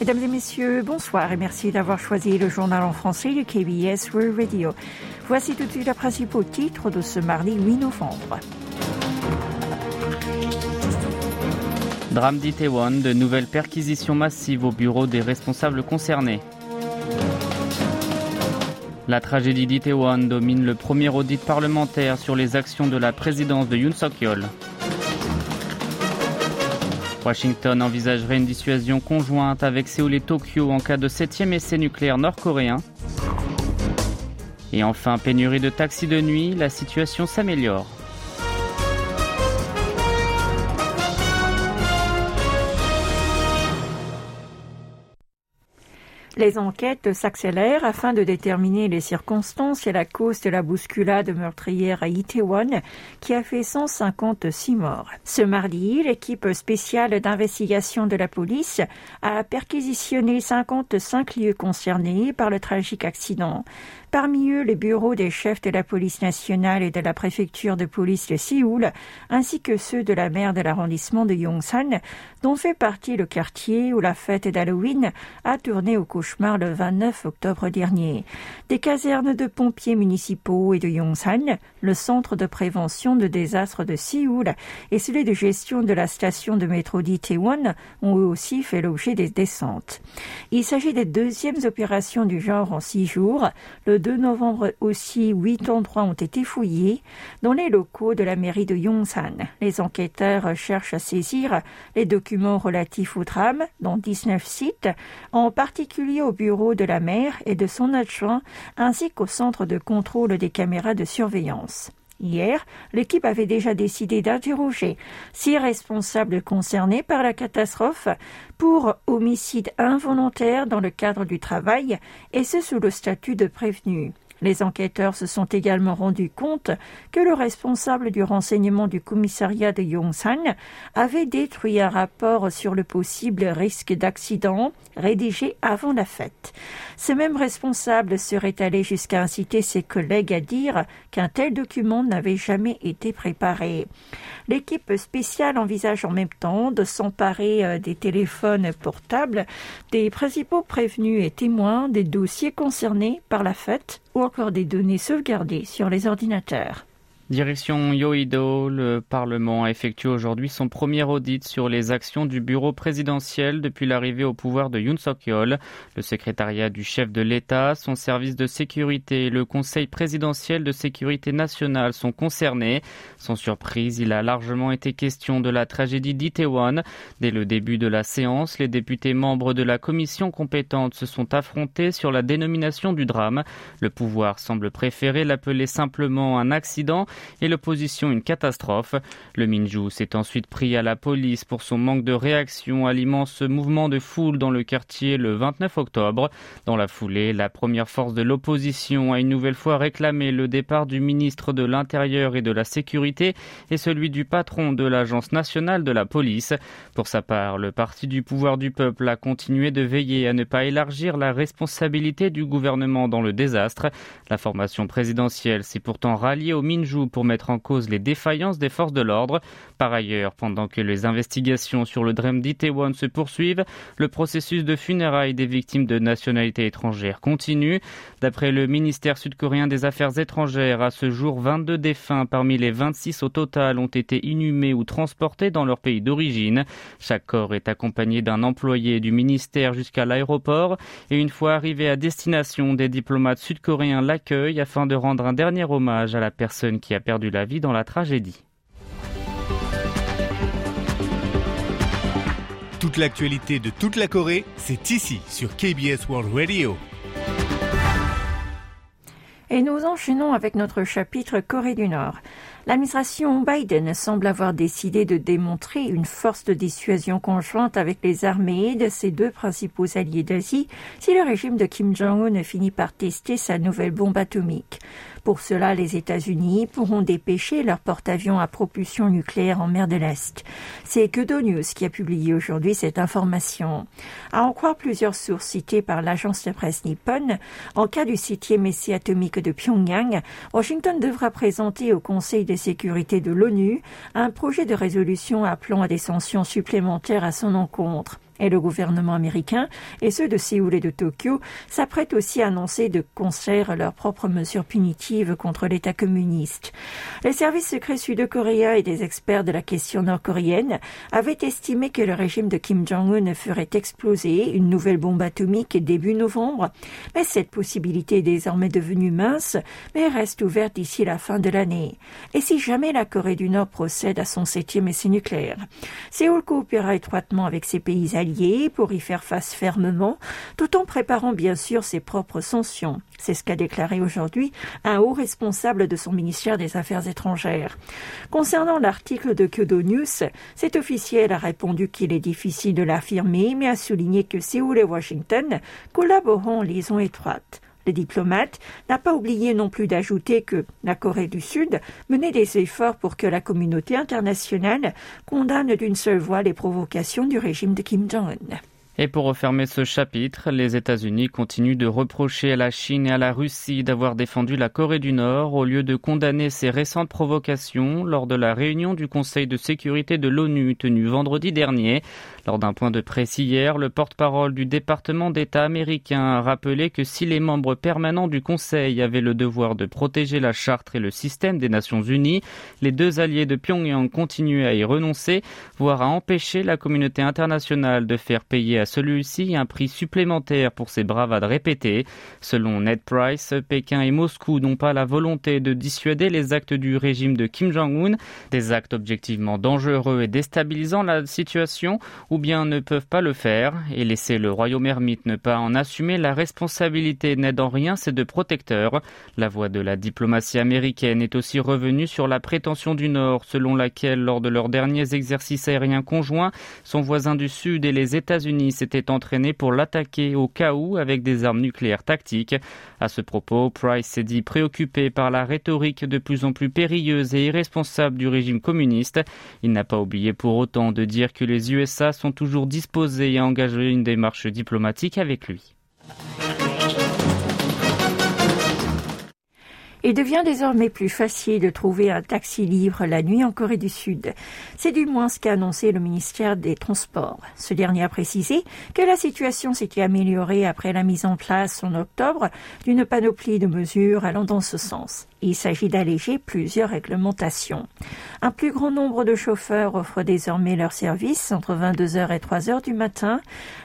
Mesdames et messieurs, bonsoir et merci d'avoir choisi le journal en français de KBS World Radio. Voici tout de suite les principaux titres de ce mardi 8 novembre. Drame d'Itaewon, de nouvelles perquisitions massives au bureau des responsables concernés. La tragédie d'Itaewon domine le premier audit parlementaire sur les actions de la présidence de Yoon Suk-yeol. Washington envisagerait une dissuasion conjointe avec Séoul et Tokyo en cas de septième essai nucléaire nord-coréen. Et enfin, pénurie de taxis de nuit, la situation s'améliore. Les enquêtes s'accélèrent afin de déterminer les circonstances et la cause de la bousculade meurtrière à Itaewon qui a fait 156 morts. Ce mardi, l'équipe spéciale d'investigation de la police a perquisitionné 55 lieux concernés par le tragique accident. Parmi eux, les bureaux des chefs de la police nationale et de la préfecture de police de Séoul, ainsi que ceux de la maire de l'arrondissement de Yongsan, dont fait partie le quartier où la fête d'Halloween a tourné au le 29 octobre dernier. Des casernes de pompiers municipaux et de Yongsan, le centre de prévention de désastres de Séoul et celui de gestion de la station de métro d'Itaewon ont eux aussi fait l'objet des descentes. Il s'agit des deuxièmes opérations du genre en six jours. Le 2 novembre aussi, huit endroits ont été fouillés dans les locaux de la mairie de Yongsan. Les enquêteurs cherchent à saisir les documents relatifs au drame dans 19 sites, en particulier au bureau de la maire et de son adjoint, ainsi qu'au centre de contrôle des caméras de surveillance. Hier, l'équipe avait déjà décidé d'interroger six responsables concernés par la catastrophe pour homicide involontaire dans le cadre du travail, et ce sous le statut de prévenu. Les enquêteurs se sont également rendus compte que le responsable du renseignement du commissariat de Yongsan avait détruit un rapport sur le possible risque d'accident rédigé avant la fête. Ce même responsable serait allé jusqu'à inciter ses collègues à dire qu'un tel document n'avait jamais été préparé. L'équipe spéciale envisage en même temps de s'emparer euh, des téléphones portables des principaux prévenus et témoins des dossiers concernés par la fête ou encore des données sauvegardées sur les ordinateurs. Direction Yoido, le Parlement a effectué aujourd'hui son premier audit sur les actions du bureau présidentiel depuis l'arrivée au pouvoir de Yoon Suk-yeol. Le secrétariat du chef de l'État, son service de sécurité et le Conseil présidentiel de sécurité nationale sont concernés. Sans surprise, il a largement été question de la tragédie d'Itaewon. Dès le début de la séance, les députés membres de la commission compétente se sont affrontés sur la dénomination du drame. Le pouvoir semble préférer l'appeler simplement un accident et l'opposition une catastrophe. Le Minju s'est ensuite pris à la police pour son manque de réaction à l'immense mouvement de foule dans le quartier le 29 octobre. Dans la foulée, la première force de l'opposition a une nouvelle fois réclamé le départ du ministre de l'Intérieur et de la Sécurité et celui du patron de l'Agence nationale de la police. Pour sa part, le parti du pouvoir du peuple a continué de veiller à ne pas élargir la responsabilité du gouvernement dans le désastre. La formation présidentielle s'est pourtant ralliée au Minju pour mettre en cause les défaillances des forces de l'ordre. Par ailleurs, pendant que les investigations sur le drame d'Itaewon se poursuivent, le processus de funérailles des victimes de nationalité étrangère continue. D'après le ministère sud-coréen des Affaires étrangères, à ce jour, 22 défunts parmi les 26 au total ont été inhumés ou transportés dans leur pays d'origine. Chaque corps est accompagné d'un employé du ministère jusqu'à l'aéroport et une fois arrivé à destination, des diplomates sud-coréens l'accueillent afin de rendre un dernier hommage à la personne qui a perdu la vie dans la tragédie. Toute l'actualité de toute la Corée, c'est ici sur KBS World Radio. Et nous enchaînons avec notre chapitre Corée du Nord. L'administration Biden semble avoir décidé de démontrer une force de dissuasion conjointe avec les armées de ses deux principaux alliés d'Asie si le régime de Kim Jong-un finit par tester sa nouvelle bombe atomique. Pour cela, les États-Unis pourront dépêcher leur porte-avions à propulsion nucléaire en mer de l'Est. C'est Kedo News qui a publié aujourd'hui cette information. À en croire plusieurs sources citées par l'agence de presse Nippon, en cas du septième essai atomique de Pyongyang, Washington devra présenter au Conseil de sécurité de l'ONU un projet de résolution appelant à des sanctions supplémentaires à son encontre. Et le gouvernement américain et ceux de Séoul et de Tokyo s'apprêtent aussi à annoncer de concert leurs propres mesures punitives contre l'État communiste. Les services secrets sud-coréens et des experts de la question nord-coréenne avaient estimé que le régime de Kim Jong-un ferait exploser une nouvelle bombe atomique début novembre, mais cette possibilité est désormais devenue mince, mais reste ouverte d'ici la fin de l'année. Et si jamais la Corée du Nord procède à son septième essai nucléaire? Séoul coopérera étroitement avec ses pays alliés pour y faire face fermement, tout en préparant bien sûr ses propres sanctions. C'est ce qu'a déclaré aujourd'hui un haut responsable de son ministère des Affaires étrangères. Concernant l'article de Kyodo News, cet officiel a répondu qu'il est difficile de l'affirmer, mais a souligné que Séoul et Washington collaboreront en liaison étroite. Le diplomate n'a pas oublié non plus d'ajouter que la Corée du Sud menait des efforts pour que la communauté internationale condamne d'une seule voix les provocations du régime de Kim Jong-un. Et pour refermer ce chapitre, les États-Unis continuent de reprocher à la Chine et à la Russie d'avoir défendu la Corée du Nord au lieu de condamner ces récentes provocations lors de la réunion du Conseil de sécurité de l'ONU tenue vendredi dernier. Lors d'un point de presse hier, le porte-parole du département d'État américain a rappelé que si les membres permanents du Conseil avaient le devoir de protéger la charte et le système des Nations Unies, les deux alliés de Pyongyang continuaient à y renoncer, voire à empêcher la communauté internationale de faire payer à celui-ci un prix supplémentaire pour ses bravades répétées. Selon Ned Price, Pékin et Moscou n'ont pas la volonté de dissuader les actes du régime de Kim Jong-un, des actes objectivement dangereux et déstabilisant la situation, ou bien ne peuvent pas le faire et laisser le royaume ermite ne pas en assumer la responsabilité n'aide en rien ces deux protecteurs. La voix de la diplomatie américaine est aussi revenue sur la prétention du Nord selon laquelle lors de leurs derniers exercices aériens conjoints, son voisin du Sud et les États-Unis s'était entraîné pour l'attaquer au cas où avec des armes nucléaires tactiques. À ce propos, Price s'est dit préoccupé par la rhétorique de plus en plus périlleuse et irresponsable du régime communiste. Il n'a pas oublié pour autant de dire que les USA sont toujours disposés à engager une démarche diplomatique avec lui. Il devient désormais plus facile de trouver un taxi libre la nuit en Corée du Sud. C'est du moins ce qu'a annoncé le ministère des Transports. Ce dernier a précisé que la situation s'était améliorée après la mise en place en octobre d'une panoplie de mesures allant dans ce sens. Il s'agit d'alléger plusieurs réglementations. Un plus grand nombre de chauffeurs offrent désormais leur service entre 22h et 3h du matin.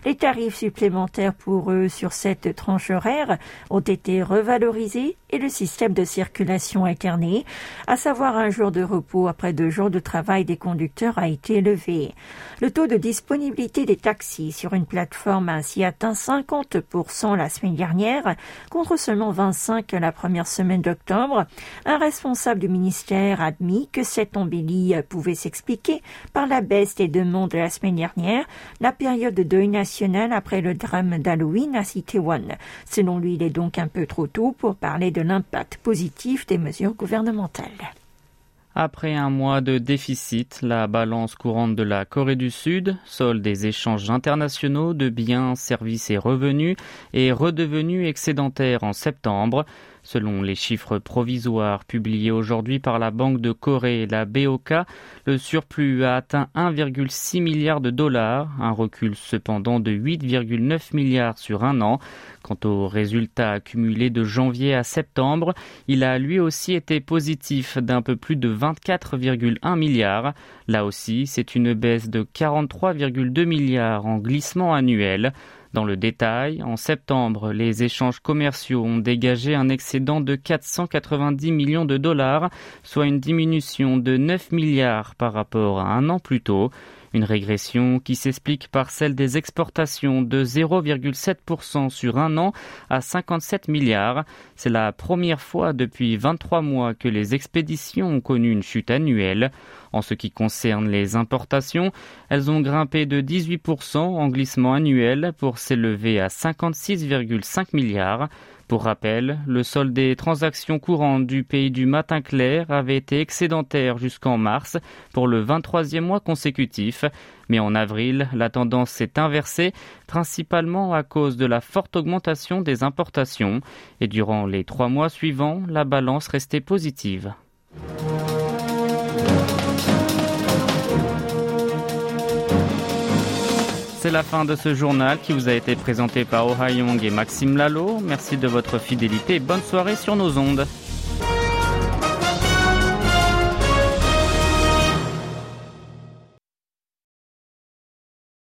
Les tarifs supplémentaires pour eux sur cette tranche horaire ont été revalorisés et le système de circulation alterné, à savoir un jour de repos après deux jours de travail des conducteurs, a été élevé. Le taux de disponibilité des taxis sur une plateforme a ainsi atteint 50% la semaine dernière, contre seulement 25 la première semaine d'octobre un responsable du ministère a admis que cette embellie pouvait s'expliquer par la baisse des demandes de la semaine dernière, la période de deuil national après le drame d'Halloween à One. Selon lui, il est donc un peu trop tôt pour parler de l'impact positif des mesures gouvernementales. Après un mois de déficit, la balance courante de la Corée du Sud, sol des échanges internationaux de biens, services et revenus, est redevenue excédentaire en septembre. Selon les chiffres provisoires publiés aujourd'hui par la Banque de Corée la BOK, le surplus a atteint 1,6 milliard de dollars, un recul cependant de 8,9 milliards sur un an. Quant au résultat accumulé de janvier à septembre, il a lui aussi été positif d'un peu plus de 24,1 milliards. Là aussi, c'est une baisse de 43,2 milliards en glissement annuel. Dans le détail, en septembre, les échanges commerciaux ont dégagé un excédent de 490 millions de dollars, soit une diminution de 9 milliards par rapport à un an plus tôt. Une régression qui s'explique par celle des exportations de 0,7% sur un an à 57 milliards. C'est la première fois depuis 23 mois que les expéditions ont connu une chute annuelle. En ce qui concerne les importations, elles ont grimpé de 18% en glissement annuel pour s'élever à 56,5 milliards. Pour rappel, le solde des transactions courantes du pays du matin clair avait été excédentaire jusqu'en mars pour le 23e mois consécutif, mais en avril, la tendance s'est inversée, principalement à cause de la forte augmentation des importations, et durant les trois mois suivants, la balance restait positive. C'est la fin de ce journal qui vous a été présenté par Oh Ha-young et Maxime Lalo. Merci de votre fidélité et bonne soirée sur nos ondes.